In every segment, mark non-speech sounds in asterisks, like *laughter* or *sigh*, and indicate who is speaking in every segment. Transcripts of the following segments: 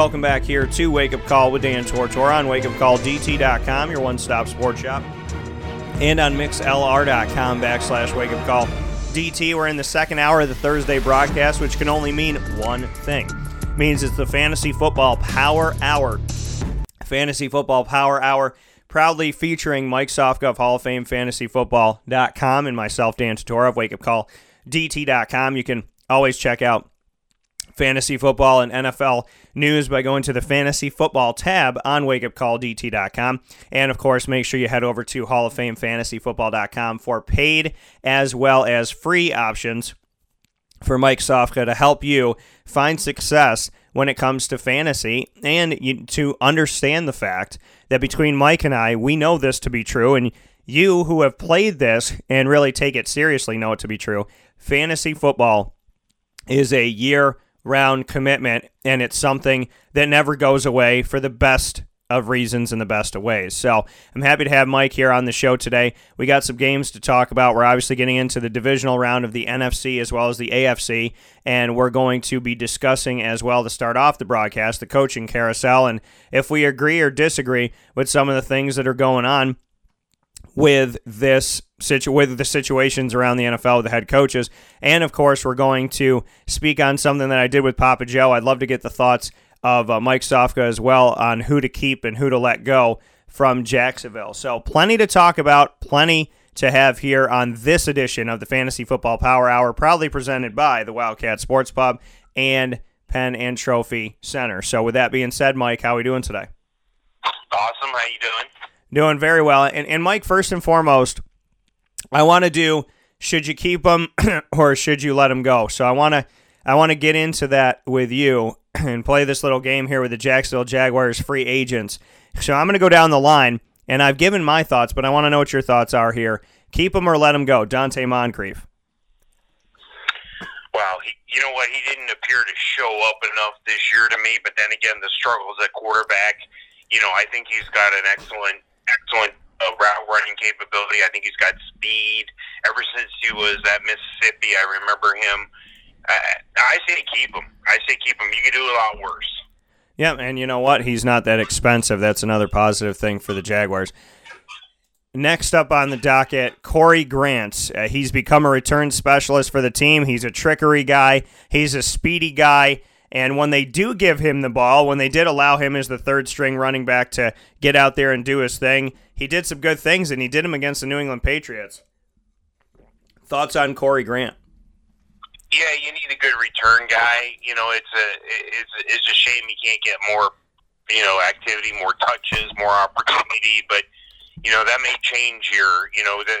Speaker 1: Welcome back here to Wake Up Call with Dan Tortora on wakeupcalldt.com, your one stop sports shop, and on mixlr.com backslash wake up call DT. We're in the second hour of the Thursday broadcast, which can only mean one thing. It means it's the Fantasy Football Power Hour. Fantasy Football Power Hour, proudly featuring Mike Sofka of Hall of Fame FantasyFootball.com and myself, Dan Tortora of WakeUpCallDT.com. You can always check out fantasy football and NFL news by going to the fantasy football tab on wakeupcalldt.com. And of course, make sure you head over to Hall of Fame fantasyfootball.com for paid as well as free options for Mike Sofka to help you find success when it comes to fantasy and you, to understand the fact that between Mike and I, we know this to be true. And you who have played this and really take it seriously know it to be true. Fantasy football is a year round commitment, and it's something that never goes away for the best of reasons and the best of ways. So I'm happy to have Mike here on the show today. We got some games to talk about. We're obviously getting into the divisional round of the NFC as well as the AFC, and we're going to be discussing as well to start off the broadcast the coaching carousel and if we agree or disagree with some of the things that are going on with this situ- with the situations around the NFL with the head coaches. And of course, we're going to speak on something that I did with Papa Joe. I'd love to get the thoughts of uh, Mike Sofka as well on who to keep and who to let go from Jacksonville. So, plenty to talk about, plenty to have here on this edition of the Fantasy Football Power Hour, proudly presented by the Wildcat Sports Pub and Penn and Trophy Center. So, with that being said, Mike, how are we doing today?
Speaker 2: Awesome. How you doing?
Speaker 1: Doing very well. And, and Mike, first and foremost, I want to do should you keep him *clears throat* or should you let him go? So I want to I want to get into that with you *clears throat* and play this little game here with the Jacksonville Jaguars free agents. So I'm going to go down the line and I've given my thoughts, but I want to know what your thoughts are here. Keep him or let him go, Donte Moncrief.
Speaker 2: Well, he, you know what? He didn't appear to show up enough this year to me. But then again, the struggles at quarterback. You know, I think he's got an excellent, excellent uh, route running capability. I think he's got speed. Ever since he was at Mississippi, I remember him. I, I say keep him. I say keep him. You could do a lot worse.
Speaker 1: Yeah, and you know what? He's not that expensive. That's another positive thing for the Jaguars. Next up on the docket, Corey Grant. Uh, he's become a return specialist for the team. He's a trickery guy. He's a speedy guy. And when they do give him the ball, when they did allow him as the third string running back to get out there and do his thing, he did some good things, and he did them against the New England Patriots. Thoughts on Corey Grant?
Speaker 2: Yeah, you need a good return guy. You know, it's a it's it's a shame you can't get more, you know, activity, more touches, more opportunity. But you know that may change here. You know, the,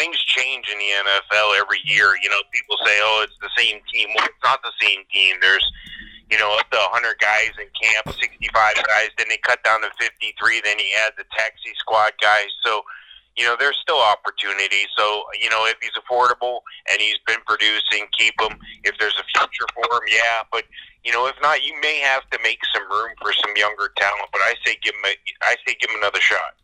Speaker 2: things change in the NFL every year. You know, people say, "Oh, it's the same team." Well, it's not the same team. There's you know, up to 100 guys in camp, 65 guys. Then they cut down to 53. Then he had the taxi squad guys. So, you know, there's still opportunity. So, you know, if he's affordable and he's been producing, keep him. If there's a future for him, yeah. But, you know, if not, you may have to make some room for some younger talent. But I say give him, a, I say give him another shot.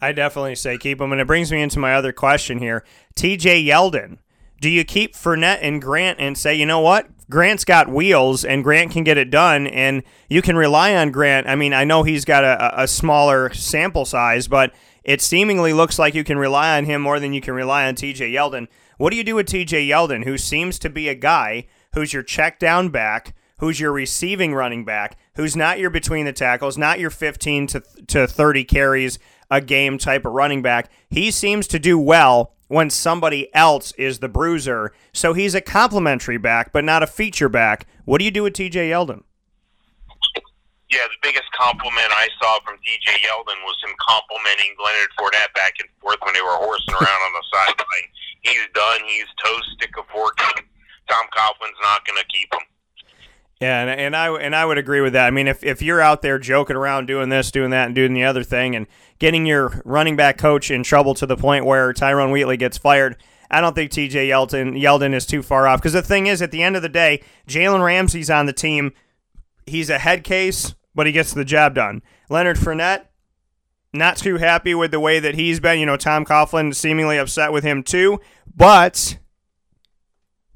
Speaker 1: I definitely say keep him. And it brings me into my other question here. TJ Yeldon. Do you keep Fournette and Grant and say, you know what? Grant's got wheels and Grant can get it done, and you can rely on Grant. I mean, I know he's got a, a smaller sample size, but it seemingly looks like you can rely on him more than you can rely on TJ Yeldon. What do you do with TJ Yeldon, who seems to be a guy who's your check down back, who's your receiving running back, who's not your between the tackles, not your 15 to, to 30 carries a game type of running back? He seems to do well when somebody else is the bruiser. So he's a complimentary back, but not a feature back. What do you do with TJ Yeldon?
Speaker 2: Yeah, the biggest compliment I saw from TJ Yeldon was him complimenting Leonard Fournette back and forth when they were horsing around on the sideline. He's done. He's toast. Stick a fork. Tom Coughlin's not going to keep him.
Speaker 1: Yeah, and, and I and I would agree with that. I mean, if, if you're out there joking around doing this, doing that, and doing the other thing, and getting your running back coach in trouble to the point where Tyrone Wheatley gets fired, I don't think T.J. Yeldon Yeldon is too far off. Because the thing is, at the end of the day, Jalen Ramsey's on the team. He's a head case, but he gets the job done. Leonard Fournette, not too happy with the way that he's been. You know, Tom Coughlin seemingly upset with him too, but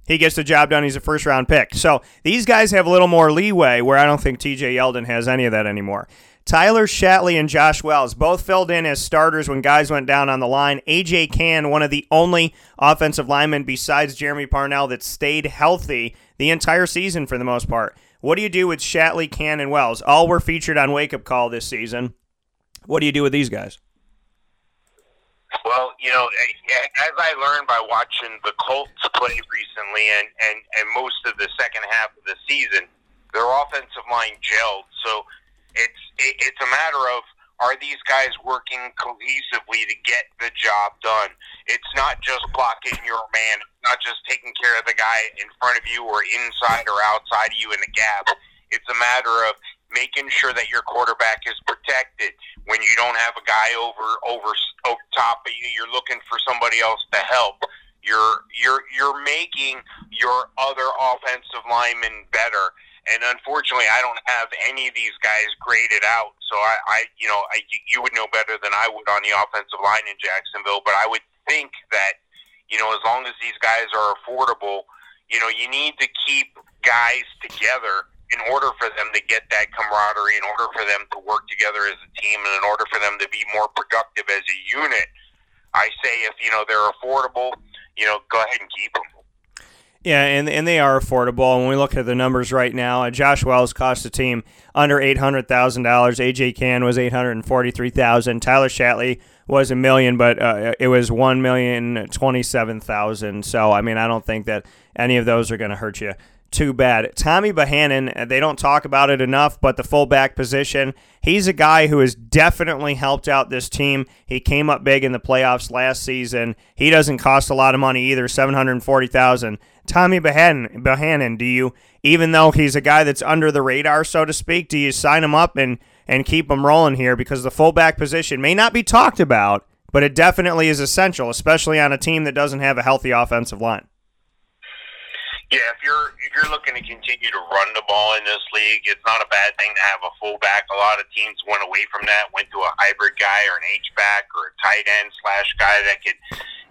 Speaker 1: he gets the job done. He's a first round pick. So these guys have a little more leeway where I don't think TJ Yeldon has any of that anymore. Tyler Shatley and Josh Wells both filled in as starters when guys went down on the line. AJ Cann, one of the only offensive linemen besides Jermey Parnell that stayed healthy the entire season for the most part. What do you do with Shatley, Cann, and Wells? All were featured on Wake Up Call this season. What do you do with these guys?
Speaker 2: Well, you know, as I learned by watching the Colts play recently, and and and most of the second half of the season, their offensive line gelled. So it's it's a matter of are these guys working cohesively to get the job done? It's not just blocking your man, not just taking care of the guy in front of you or inside or outside of you in the gap. It's a matter of making sure that your quarterback is protected when you don't have a guy over over over top of you. You're looking for somebody else to help. You're you're you're making your other offensive linemen better. And unfortunately, I don't have any of these guys graded out. So I, I you know, I, you would know better than I would on the offensive line in Jacksonville. But I would think that, you know, as long as these guys are affordable, you know, you need to keep guys together in order for them to get that camaraderie, in order for them to work together as a team, and in order for them to be more productive as a unit, I say if you know they're affordable, you know, go ahead and keep them.
Speaker 1: Yeah, and and they are affordable. And When we look at the numbers right now, uh, Josh Wells cost the team under eight hundred thousand dollars. AJ Cann was eight hundred and forty three thousand. Tyler Shatley was a million, but uh, it was one million twenty seven thousand. So I mean, I don't think that any of those are going to hurt you too bad. Tommy Bohanon, uh, they don't talk about it enough, but the fullback position, he's a guy who has definitely helped out this team. He came up big in the playoffs last season. He doesn't cost a lot of money either, 740,000. Tommy Bohanon, Bohanon, do you even though he's a guy that's under the radar so to speak, do you sign him up and and keep him rolling here because the fullback position may not be talked about, but it definitely is essential, especially on a team that doesn't have a healthy offensive line.
Speaker 2: Yeah, if you're if you're looking to continue to run the ball in this league, it's not a bad thing to have a fullback. A lot of teams went away from that, went to a hybrid guy or an H back or a tight end slash guy that could,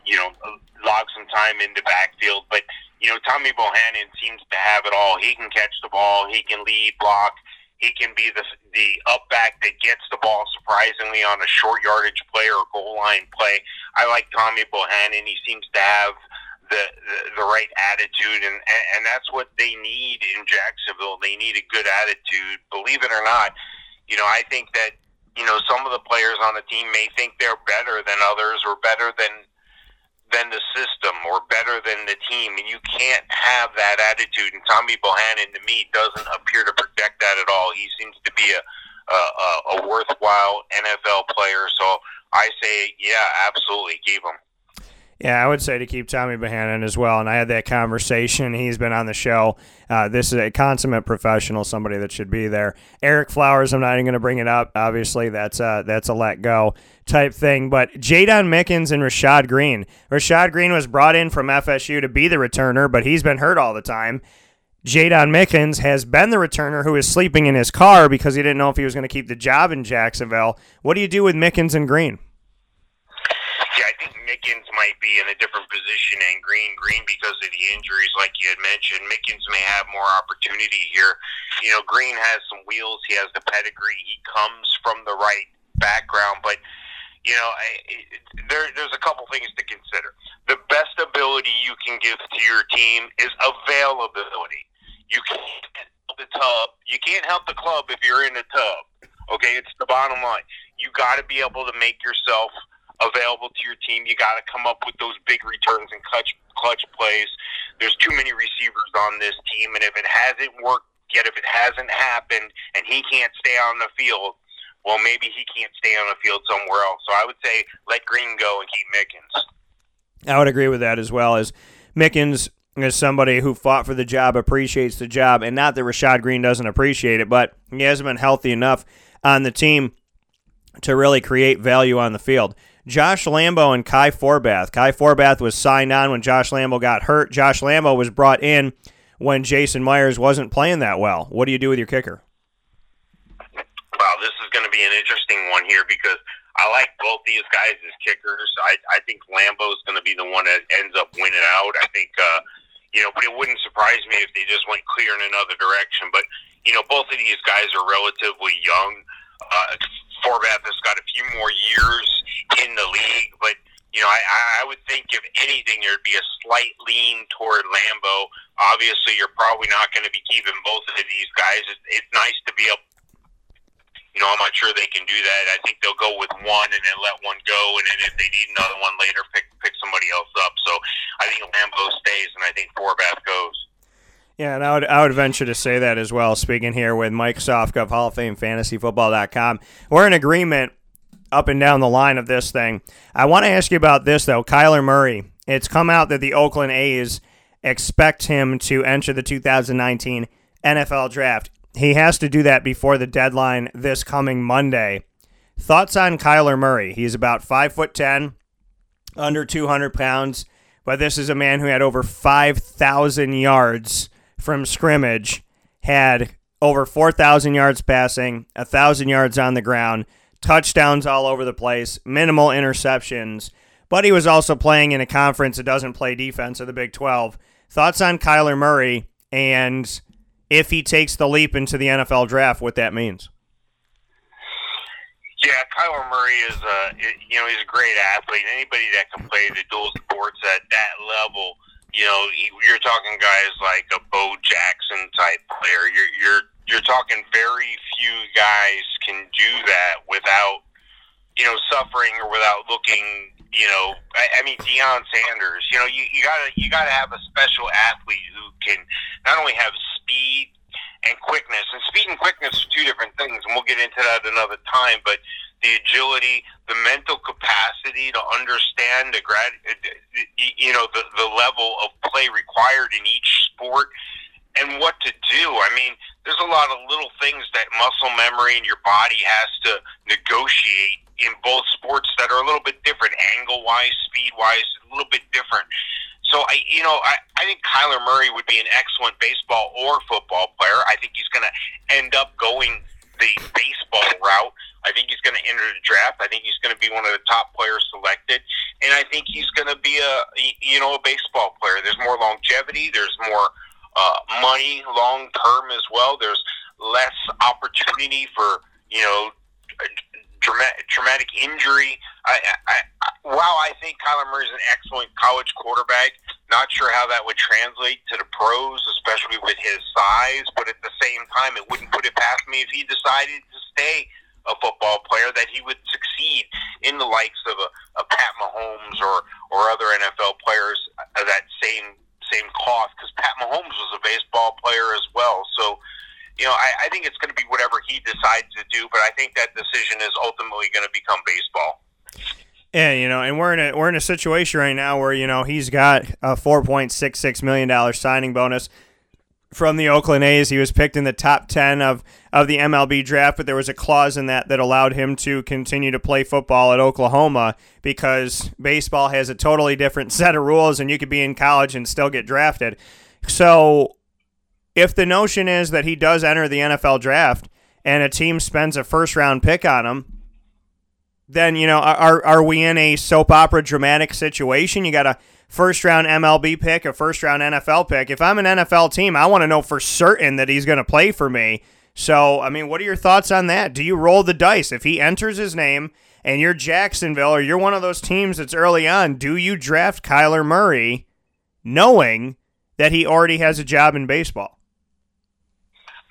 Speaker 2: you know, log some time into backfield. But you know, Tommy Bohanon seems to have it all. He can catch the ball, he can lead block, he can be the the up back that gets the ball surprisingly on a short yardage play or goal line play. I like Tommy Bohanon. He seems to have the, the, right attitude, and, and, and that's what they need in Jacksonville. They need a good attitude. Believe it or not, you know, I think that, you know, some of the players on the team may think they're better than others or better than than the system or better than the team, and you can't have that attitude. And Tommy Bohanon, to me, doesn't appear to project that at all. He seems to be a a, a worthwhile NFL player. So I say, yeah, absolutely, keep him.
Speaker 1: Yeah, I would say to keep Tommy Bohanon as well. And I had that conversation. He's been on the show. Uh, this is a consummate professional, somebody that should be there. Eric Flowers, I'm not even going to bring it up. Obviously, that's a, that's a let go type thing. But Jaydon Mickens and Rashad Greene. Rashad Greene was brought in from FSU to be the returner, but he's been hurt all the time. Jaydon Mickens has been the returner who is sleeping in his car because he didn't know if he was going to keep the job in Jacksonville. What do you do with Mickens and Greene?
Speaker 2: I think Mickens might be in a different position than Greene. Greene, because of the injuries, like you had mentioned, Mickens may have more opportunity here. You know, Greene has some wheels. He has the pedigree. He comes from the right background, but you know, I, there, there's a couple things to consider. The best ability you can give to your team is availability. You can't help the tub. You can't help the club if you're in the tub. Okay, it's the bottom line. You got to be able to make yourself available to your team. You got to come up with those big returns and clutch clutch plays. There's too many receivers on this team, and if it hasn't worked yet, if it hasn't happened, and he can't stay on the field, well, maybe he can't stay on the field somewhere else. So I would say let Greene go and keep Mickens.
Speaker 1: I would agree with that as well. As Mickens is somebody who fought for the job, appreciates the job, and not that Rashad Greene doesn't appreciate it, but he hasn't been healthy enough on the team to really create value on the field. Josh Lambo and Kai Forbath. Kai Forbath was signed on when Josh Lambo got hurt. Josh Lambo was brought in when Jason Myers wasn't playing that well. What do you do with your kicker?
Speaker 2: Wow, this is going to be an interesting one here because I like both these guys as kickers. I, I think Lambo is going to be the one that ends up winning out. I think, uh, you know, but it wouldn't surprise me if they just went clear in another direction. But you know, both of these guys are relatively young. Uh, Forbath has got a few more years in the league, but you know, I, I would think if anything, there'd be a slight lean toward Lambo. Obviously, you're probably not going to be keeping both of these guys. It's, it's nice to be able. You know, I'm not sure they can do that. I think they'll go with one and then let one go, and then if they need another one later, pick pick somebody else up. So I think Lambo stays, and I think Forbath goes.
Speaker 1: Yeah, and I would I would venture to say that as well. Speaking here with Mike Sofka of Hall of Fame FantasyFootball.com, we're in agreement up and down the line of this thing. I want to ask you about this though, Kyler Murray. It's come out that the Oakland A's expect him to enter the 2019 NFL Draft. He has to do that before the deadline this coming Monday. Thoughts on Kyler Murray? He's about five foot ten, under 200 pounds, but this is a man who had over 5,000 yards from scrimmage, had over 4,000 yards passing, 1,000 yards on the ground, touchdowns all over the place, minimal interceptions. But he was also playing in a conference that doesn't play defense of the Big 12. Thoughts on Kyler Murray and if he takes the leap into the NFL draft, what that means?
Speaker 2: Yeah, Kyler Murray is a you know he's a great athlete. Anybody that can play the dual sports at that level you know, you're talking guys like a Bo Jackson type player. You're you're you're talking very few guys can do that without you know suffering or without looking. You know, I, I mean Deion Sanders. You know, you, you gotta you gotta have a special athlete who can not only have speed and quickness, and speed and quickness are two different things, and we'll get into that another time. But the agility, the mental capacity to understand the grad, uh, you know, the, the level of play required in each sport and what to do. I mean, there's a lot of little things that muscle memory and your body has to negotiate in both sports that are a little bit different, angle wise, speed wise, a little bit different. So I, you know, I, I think Kyler Murray would be an excellent baseball or football player. I think he's going to end up going the baseball route. I think he's going to enter the draft. I think he's going to be one of the top players selected, and I think he's going to be a you know a baseball player. There's more longevity. There's more uh, money long term as well. There's less opportunity for you know traumatic, traumatic injury. I, I, I, while I think Kyler Murray is an excellent college quarterback, not sure how that would translate to the pros, especially with his size. But at the same time, it wouldn't put it past me if he decided to stay a football player that he would succeed in the likes of a, a Pat Mahomes or or other NFL players of that same same cost because Pat Mahomes was a baseball player as know, I, I think it's going to be whatever he decides to do, but I think that decision is ultimately going to become baseball.
Speaker 1: Yeah, you know, and we're in a we're in a situation right now where you know he's got a four point six six million dollar signing bonus from the Oakland A's. He was picked in the top 10 of, of the MLB draft, but there was a clause in that that allowed him to continue to play football at Oklahoma because baseball has a totally different set of rules and you could be in college and still get drafted. So if the notion is that he does enter the NFL draft and a team spends a first round pick on him, then you know are are we in a soap opera dramatic situation? You got a first round MLB pick, a first round NFL pick. If I'm an NFL team, I want to know for certain that he's going to play for me. So, I mean, what are your thoughts on that? Do you roll the dice if he enters his name and you're Jacksonville or you're one of those teams that's early on? Do you draft Kyler Murray knowing that he already has a job in baseball?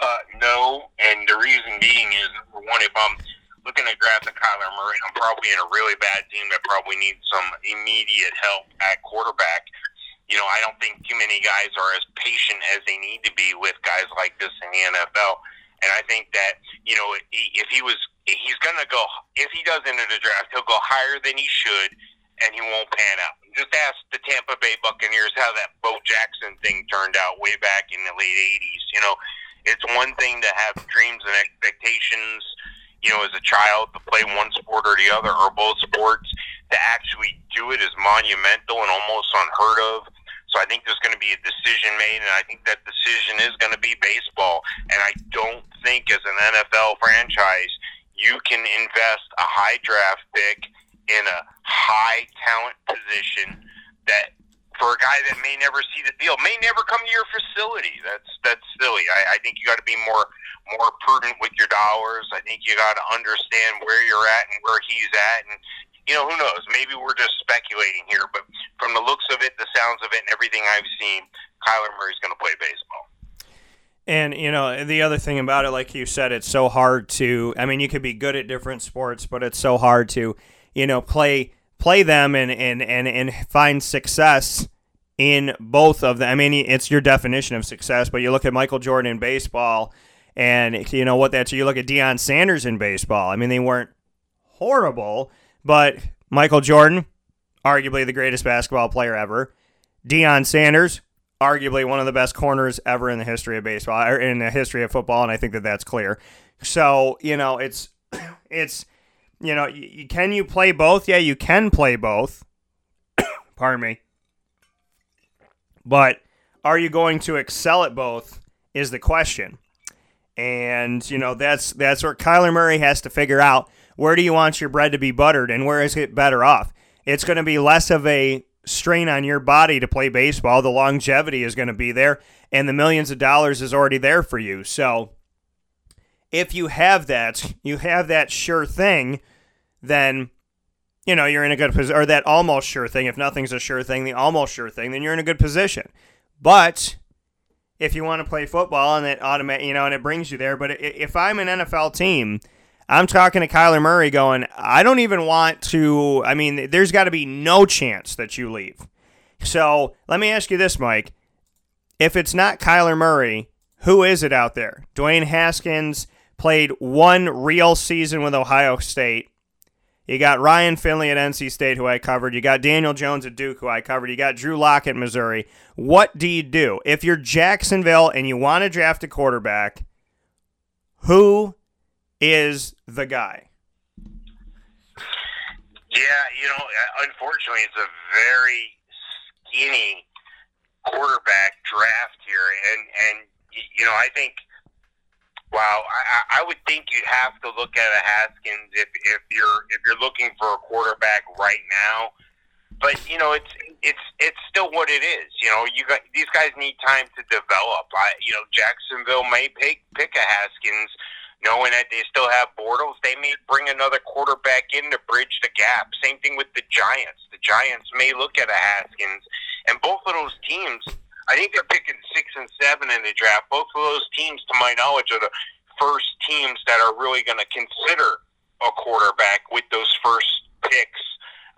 Speaker 2: Uh, no, and the reason being is number one, if I'm looking at drafting Kyler Murray, I'm probably in a really bad team that probably needs some immediate help at quarterback. You know, I don't think too many guys are as patient as they need to be with guys like this in the NFL. And I think that, you know, if he was, he's to go, if he does enter the draft, he'll go higher than he should, and he won't pan out. Just ask the Tampa Bay Buccaneers how that Bo Jackson thing turned out way back in the late 80s. You know, it's one thing to have dreams and expectations, you know, as a child to play one sport or the other or both sports. To actually do it is monumental and almost unheard of. So I think there's going to be a decision made, and I think that decision is going to be baseball. And I don't think, as an NFL franchise, you can invest a high draft pick in a high talent position that for a guy that may never see the field, may never come to your facility. That's that's silly. I, I think you got to be more more prudent with your dollars. I think you got to understand where you're at and where he's at, and you know who knows. Maybe we're just speculating here, but from the looks of it, the sounds of it, and everything I've seen, Kyler Murray's going to play baseball.
Speaker 1: And you know the other thing about it, like you said, it's so hard to. I mean, you could be good at different sports, but it's so hard to, you know, play play them and and and, and find success in both of them. I mean, it's your definition of success, but you look at Michael Jordan in baseball, and you know what that's. You look at Deion Sanders in baseball. I mean, they weren't horrible, but Michael Jordan, arguably the greatest basketball player ever. Deion Sanders, arguably one of the best corners ever in the history of baseball, or in the history of football, and I think that that's clear. So you know, it's *clears throat* it's you know, can you play both? Yeah, you can play both. *coughs* Pardon me. But are you going to excel at both? Is the question. And you know that's that's where Kyler Murray has to figure out where do you want your bread to be buttered and where is it better off. It's going to be less of a strain on your body to play baseball. The longevity is going to be there, and the millions of dollars is already there for you. So if you have that, you have that sure thing then you know you're in a good position, or that almost sure thing. If nothing's a sure thing, the almost sure thing, then you're in a good position. But if you want to play football and it automatic, you know, and it brings you there. But if I'm an NFL team, I'm talking to Kyler Murray, going, I don't even want to. I mean, there's got to be no chance that you leave. So let me ask you this, Mike. If it's not Kyler Murray, who is it out there? Dwayne Haskins played one real season with Ohio State you got Ryan Finley at NC State, who I covered. You got Daniel Jones at Duke, who I covered. You got Drew Lock at Missouri. What do you do? If you're Jacksonville and you want to draft a quarterback, who is the guy?
Speaker 2: Yeah, you know, uh, unfortunately, it's a very skinny quarterback draft here, and and you know, I think Wow, I, I would think you'd have to look at a Haskins if, if you're if you're looking for a quarterback right now. But you know, it's it's it's still what it is. You know, you got these guys need time to develop. I, you know, Jacksonville may pick pick a Haskins, knowing that they still have Bortles. They may bring another quarterback in to bridge the gap. Same thing with the Giants. The Giants may look at a Haskins, and both of those teams I think they're picking six and seven in the draft. Both of those teams, to my knowledge, are the first teams that are really going to consider a quarterback with those first picks.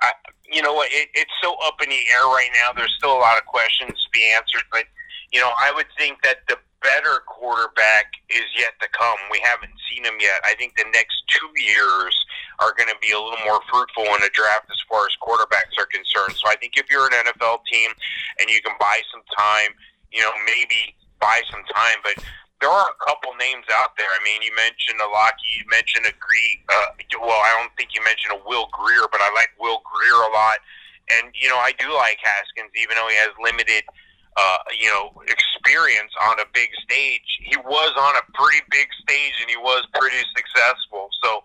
Speaker 2: I, you know what? It, it's so up in the air right now. There's still a lot of questions to be answered, but you know, I would think that the better quarterback is yet to come. We haven't seen him yet. I think the next two years are going to be a little more fruitful in the draft as far as quarterbacks are concerned. So I think if you're an NFL team and you can buy some time, you know, maybe buy some time, but there are a couple names out there. I mean, you mentioned a Locky, you mentioned a Gree. Uh, well, I don't think you mentioned a Will Grier, but I like Will Grier a lot. And you know, I do like Haskins, even though he has limited uh, you know, experience on a big stage. He was on a pretty big stage and he was pretty successful. So,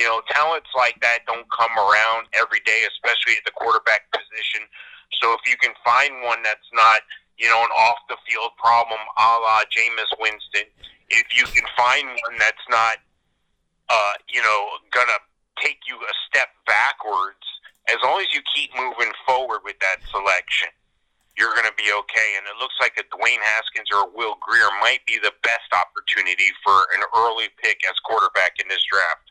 Speaker 2: you know, talents like that don't come around every day, especially at the quarterback position. So if you can find one that's not, you know, an off the field problem a la Jameis Winston, if you can find one that's not, uh, you know, gonna take you a step backwards, as long as you keep moving forward with that selection, you're going to be okay. And it looks like a Dwayne Haskins or a Will Grier might be the best opportunity for an early pick as quarterback in this draft.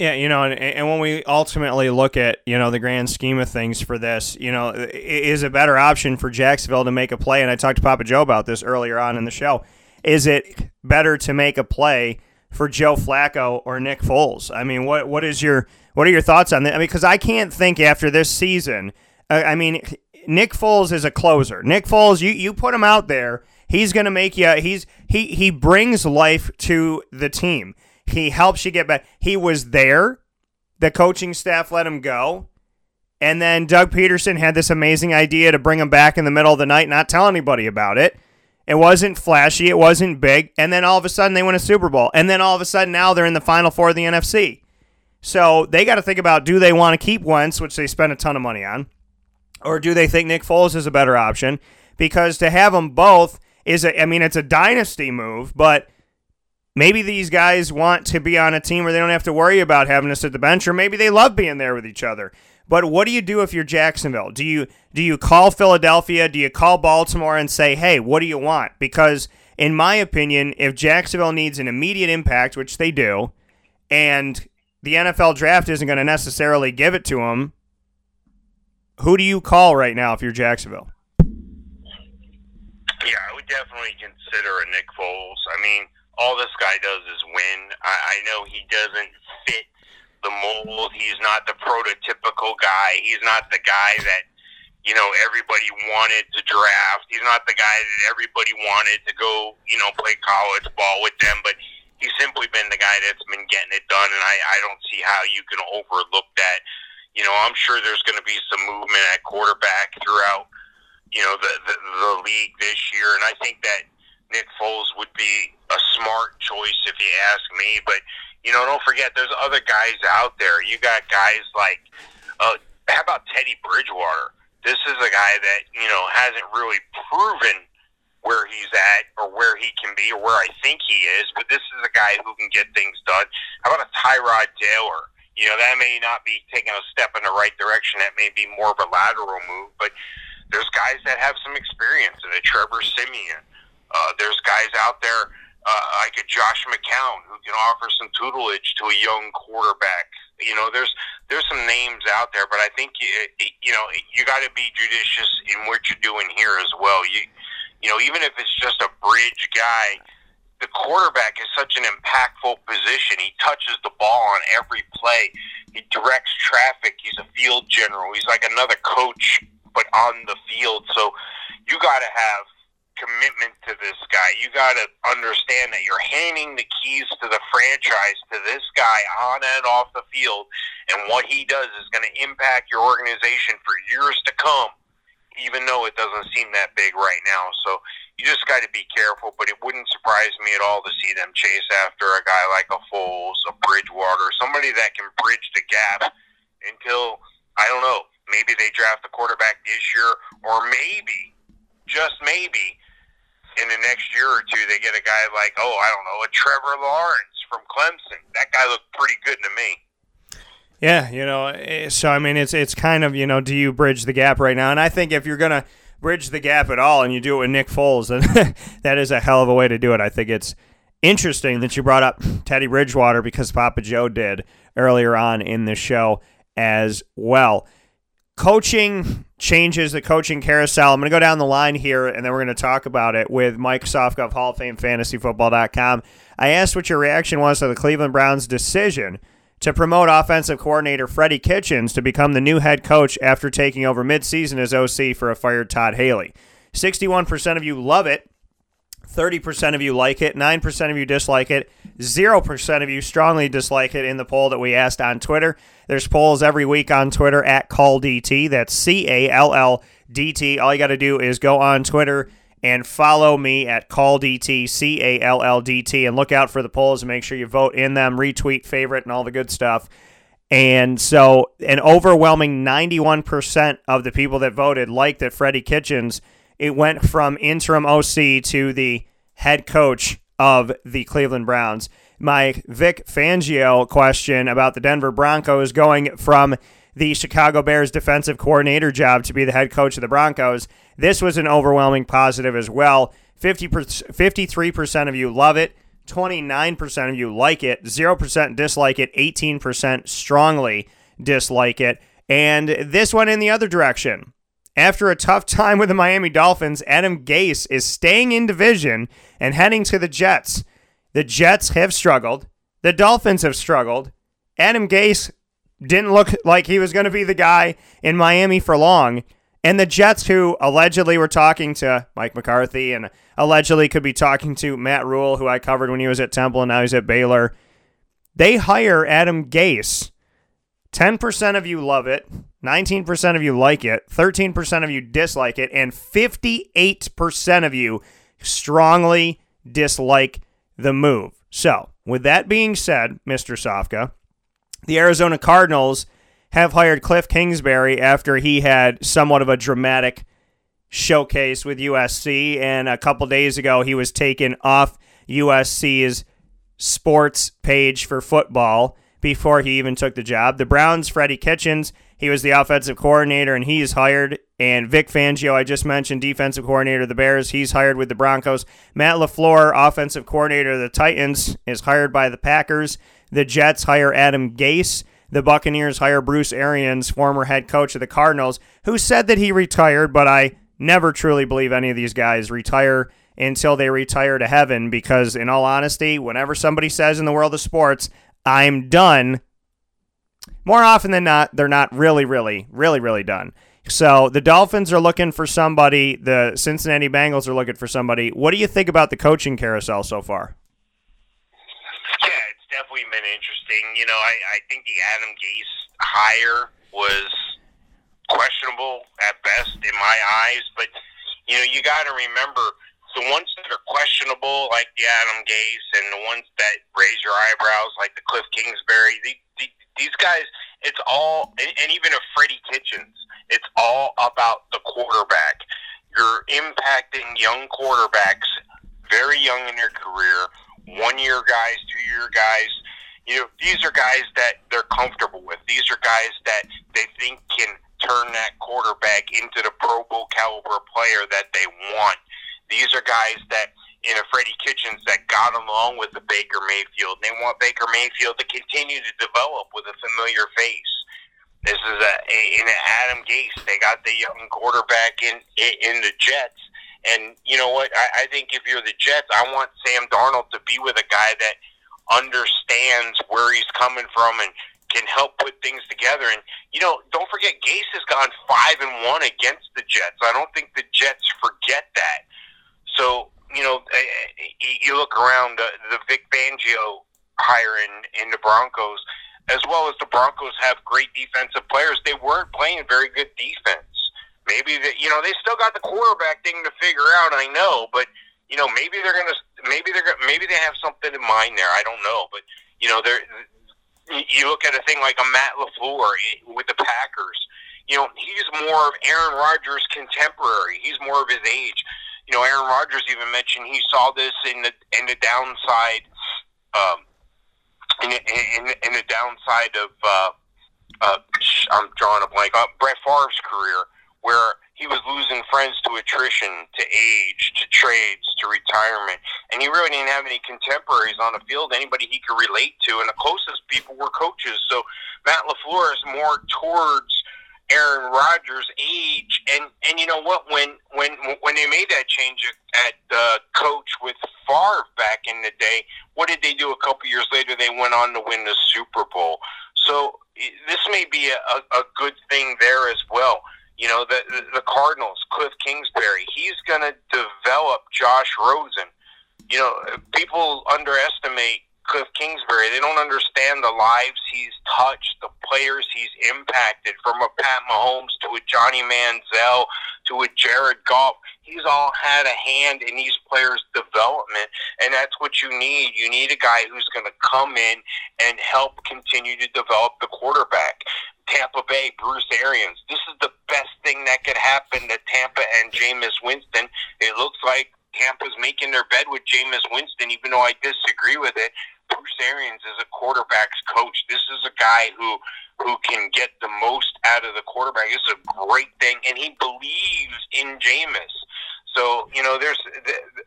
Speaker 1: Yeah, you know, and, and when we ultimately look at, you know, the grand scheme of things for this, you know, is a better option for Jacksonville to make a play? And I talked to Papa Joe about this earlier on in the show. Is it better to make a play for Joe Flacco or Nick Foles? I mean, what what is your what are your thoughts on that? I mean, because I can't think after this season. Uh, I mean, Nick Foles is a closer. Nick Foles, you, you put him out there, he's going to make you. He's he he brings life to the team. He helps you get back. He was there. The coaching staff let him go. And then Doug Pederson had this amazing idea to bring him back in the middle of the night, not tell anybody about it. It wasn't flashy, it wasn't big. And then all of a sudden they win a Super Bowl. And then all of a sudden now they're in the final four of the NFC. So they got to think about do they want to keep Wentz, which they spent a ton of money on? Or do they think Nick Foles is a better option? Because to have them both is, a, I mean, it's a dynasty move, but maybe these guys want to be on a team where they don't have to worry about having to sit the bench, or maybe they love being there with each other. But what do you do if you're Jacksonville? Do you do you call Philadelphia? Do you call Baltimore and say, "Hey, what do you want?" Because in my opinion, if Jacksonville needs an immediate impact, which they do, and the NFL draft isn't going to necessarily give it to them, who do you call right now if you're Jacksonville?
Speaker 2: Yeah, I would definitely consider a Nick Foles. I mean, all this guy does is win. I, I know he doesn't fit the mold. He's not the prototypical guy. He's not the guy that you know everybody wanted to draft. He's not the guy that everybody wanted to go you know play college ball with them. But he's simply been the guy that's been getting it done, and I I don't see how you can overlook that. You know, I'm sure there's going to be some movement at quarterback throughout you know the, the the league this year, and I think that Nick Foles would be smart choice if you ask me. But you know, don't forget there's other guys out there. You got guys like uh, how about Teddy Bridgewater? This is a guy that you know hasn't really proven where he's at or where he can be or where I think he is, but this is a guy who can get things done. How about a Tyrod Taylor? You know, that may not be taking a step in the right direction. That may be more of a lateral move, but there's guys that have some experience in a Trevor Siemian. Uh, there's guys out there uh, like a Josh McCown who can offer some tutelage to a young quarterback. You know, there's there's some names out there, but I think you, you know you got to be judicious in what you're doing here as well. You you know, even if it's just a bridge guy, the quarterback is such an impactful position. He touches the ball on every play. He directs traffic. He's a field general. He's like another coach but on the field. So you got to have commitment to this guy. You got to understand that you're handing the keys to the franchise to this guy on and off the field, and what he does is going to impact your organization for years to come, even though it doesn't seem that big right now. So you just got to be careful, but it wouldn't surprise me at all to see them chase after a guy like a Foles, a Bridgewater, somebody that can bridge the gap until, I don't know, maybe they draft the quarterback this year, or maybe, just maybe, in the next year or two, they get a guy like, oh, I don't know, a Trevor Lawrence from Clemson. That guy looked pretty good to me.
Speaker 1: Yeah, you know, eh, so I mean, it's it's kind of you know, do you bridge the gap right now? And I think if you're gonna bridge the gap at all, and you do it with Nick Foles, *laughs* then that is a hell of a way to do it. I think it's interesting that you brought up Teddy Bridgewater because Papa Joe did earlier on in the show as well coaching changes, the coaching carousel. I'm going to go down the line here, and then we're going to talk about it with Mike Sofka of Hall of Fame FantasyFootball.com. I asked what your reaction was to the Cleveland Browns' decision to promote offensive coordinator Freddie Kitchens to become the new head coach after taking over midseason as OC for a fired Todd Haley. 61% of you love it. 30% of you like it, 9% of you dislike it, 0% of you strongly dislike it in the poll that we asked on Twitter. There's polls every week on Twitter at CallDT. That's C A L L D T. All you got to do is go on Twitter and follow me at CallDT, C A L L D T, and look out for the polls and make sure you vote in them, retweet, favorite, and all the good stuff. And so, an overwhelming 91% of the people that voted like that Freddie Kitchens – it went from interim OC to the head coach of the Cleveland Browns. My Vic Fangio question about the Denver Broncos going from the Chicago Bears defensive coordinator job to be the head coach of the Broncos. This was an overwhelming positive as well. 50 53% of you love it, 29% of you like it, 0% dislike it, 18% strongly dislike it. And this went in the other direction. After a tough time with the Miami Dolphins, Adam Gase is staying in division and heading to the Jets. The Jets have struggled. The Dolphins have struggled. Adam Gase didn't look like he was going to be the guy in Miami for long. And the Jets, who allegedly were talking to Mike McCarthy and allegedly could be talking to Matt Rhule, who I covered when he was at Temple and now he's at Baylor, they hire Adam Gase. 10% of you love it. 19% of you like it, 13% of you dislike it, and 58% of you strongly dislike the move. So, with that being said, Mr. Sofka, the Arizona Cardinals have hired Cliff Kingsbury after he had somewhat of a dramatic showcase with USC. And a couple days ago, he was taken off USC's sports page for football before he even took the job. The Browns, Freddie Kitchens, he was the offensive coordinator and he's hired. And Vic Fangio, I just mentioned, defensive coordinator of the Bears, he's hired with the Broncos. Matt LaFleur, offensive coordinator of the Titans, is hired by the Packers. The Jets hire Adam Gase. The Buccaneers hire Bruce Arians, former head coach of the Cardinals, who said that he retired, but I never truly believe any of these guys retire until they retire to heaven because, in all honesty, whenever somebody says in the world of sports, I'm done, more often than not, they're not really, really, really, really done. So the Dolphins are looking for somebody. The Cincinnati Bengals are looking for somebody. What do you think about the coaching carousel so far?
Speaker 2: Yeah, it's definitely been interesting. You know, I, I think the Adam Gase hire was questionable at best in my eyes, but you know, you got to remember the ones that are questionable, like the Adam Gase, and the ones that raise your eyebrows, like the Cliff Kingsbury. These guys, it's all, and, and even a Freddie Kitchens. It's all about the quarterback. You're impacting young quarterbacks, very young in their career, one year guys, two year guys. You know, these are guys that they're comfortable with. These are guys that they think can turn that quarterback into the Pro Bowl caliber player that they want. These are guys that in a Freddie Kitchens that got along with the Baker Mayfield. They want Baker Mayfield to continue to develop with a familiar face. This is a, a in Adam Gase. They got the young quarterback in in the Jets, and you know what? I, I think if you're the Jets, I want Sam Darnold to be with a guy that understands where he's coming from and can help put things together. And you know, don't forget, Gase has gone five and one against the Jets. I don't think the Jets forget that. So you know, eh, eh, you look around uh, the Vic Fangio hire in in the Broncos, as well as the Broncos have great defensive players. They weren't playing very good defense. Maybe that you know they still got the quarterback thing to figure out. I know, but you know maybe they're gonna maybe they're gonna, maybe they have something in mind there. I don't know, but you know they're you look at a thing like a Matt LaFleur with the Packers. You know, he's more of Aaron Rodgers' contemporary. He's more of his age. You know, Aaron Rodgers even mentioned he saw this in the in the downside, um, in, in, in the downside of. Uh, uh, I'm drawing a blank. Uh, Brett Favre's career, where he was losing friends to attrition, to age, to trades, to retirement, and he really didn't have any contemporaries on the field, anybody he could relate to, and the closest people were coaches. So Matt LaFleur is more towards Aaron Rodgers' age, and and you know what? When when when they made that change at uh, coach with Favre back in the day, what did they do? A couple years later, they went on to win the Super Bowl. So this may be a, a, good thing there as well. You know, the, the Cardinals, Cliff Kingsbury, he's going to develop Josh Rosen. You know, people underestimate Cliff Kingsbury. They don't understand the lives he's touched, the players he's impacted, from a Pat Mahomes to a Johnny Manziel to a Jared Goff. He's all had a hand in these players' development, and that's what you need. You need a guy who's going to come in and help continue to develop the quarterback. Tampa Bay, Bruce Arians. This is the best thing that could happen to Tampa and Jameis Winston. It looks like Tampa's making their bed with Jameis Winston, even though I disagree with it. Bruce Arians is a quarterback's coach. This is a guy who who can get the most out of the quarterback. This is a great thing, and he believes in Jameis. So you know, there's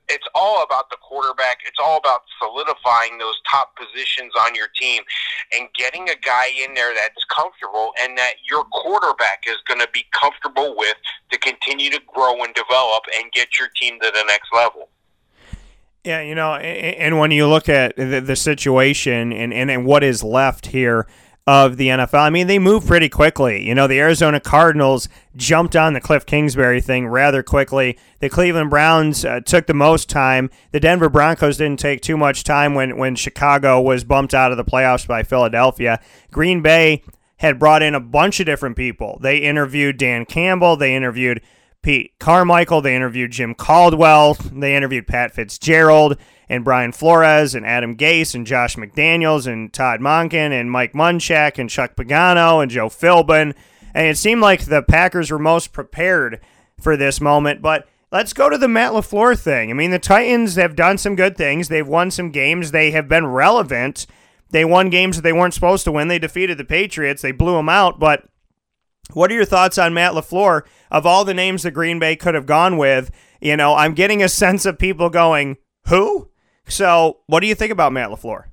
Speaker 2: it's all about the quarterback. It's all about solidifying those top positions on your team and getting a guy in there that's comfortable and that your quarterback is going to be comfortable with to continue to grow and develop and get your team to the next level.
Speaker 1: Yeah, you know, and when you look at the situation and, and, and what is left here of the NFL. I mean, they move pretty quickly. You know, the Arizona Cardinals jumped on the Cliff Kingsbury thing rather quickly. The Cleveland Browns uh, took the most time. The Denver Broncos didn't take too much time when, when Chicago was bumped out of the playoffs by Philadelphia. Green Bay had brought in a bunch of different people. They interviewed Dan Campbell, they interviewed Pete Carmichael, they interviewed Jim Caldwell, they interviewed Pat Fitzgerald and Brian Flores and Adam Gase and Josh McDaniels and Todd Monken and Mike Munchak and Chuck Pagano and Joe Philbin. And it seemed like the Packers were most prepared for this moment. But let's go to the Matt LaFleur thing. I mean, the Titans have done some good things. They've won some games. They have been relevant. They won games that they weren't supposed to win. They defeated the Patriots. They blew them out. But what are your thoughts on Matt LaFleur? Of all the names that Green Bay could have gone with, you know, I'm getting a *laughs* sense of people going, who? So, what do you think about Matt LaFleur?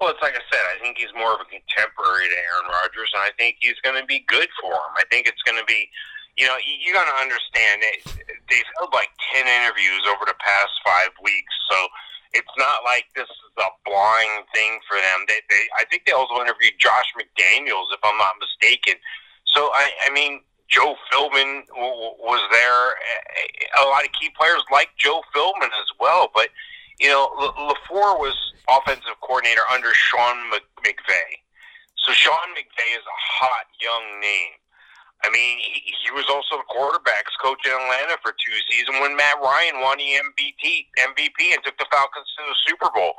Speaker 2: Well, it's like I said. I think he's more of a contemporary to Aaron Rodgers, and I think he's going to be good for him. I think it's going to be, you know, you got to understand it. They've held like ten interviews over the past five weeks, so it's not like this is a blind thing for them. They, they I think they also interviewed Josh McDaniels, if I'm not mistaken. So I, I mean, Joe Philbin w- was there. A lot of key players like Joe Philbin as well, but you know, LaFleur was offensive coordinator under Sean McVay. So Sean McVay is a hot young name. I mean, he, he was also the quarterbacks coach in Atlanta for two seasons when Matt Ryan won the MVP, MVP and took the Falcons to the Super Bowl.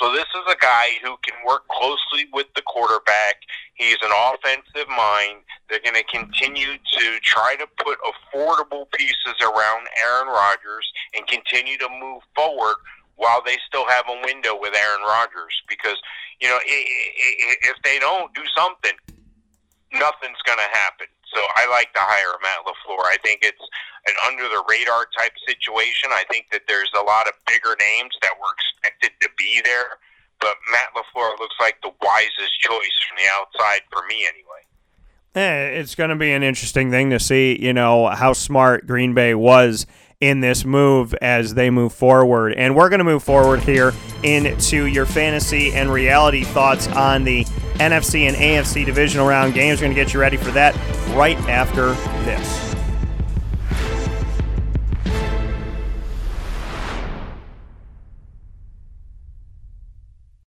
Speaker 2: So this is a guy who can work closely with the quarterback. He's an offensive mind. They're going to continue to try to put affordable pieces around Aaron Rodgers and continue to move forward while they still have a window with Aaron Rodgers. Because, you know, if they don't do something, nothing's going to happen. So I like to hire Matt LaFleur. I think it's an under the radar type situation. I think that there's a lot of bigger names that were expected to be there. But Matt LaFleur looks like the wisest choice from the outside for me, anyway.
Speaker 1: Eh, it's going to be an interesting thing to see, you know, how smart Green Bay was in this move as they move forward. And we're going to move forward here into your fantasy and reality thoughts on the NFC and AFC divisional round games. We're going to get you ready for that right after this.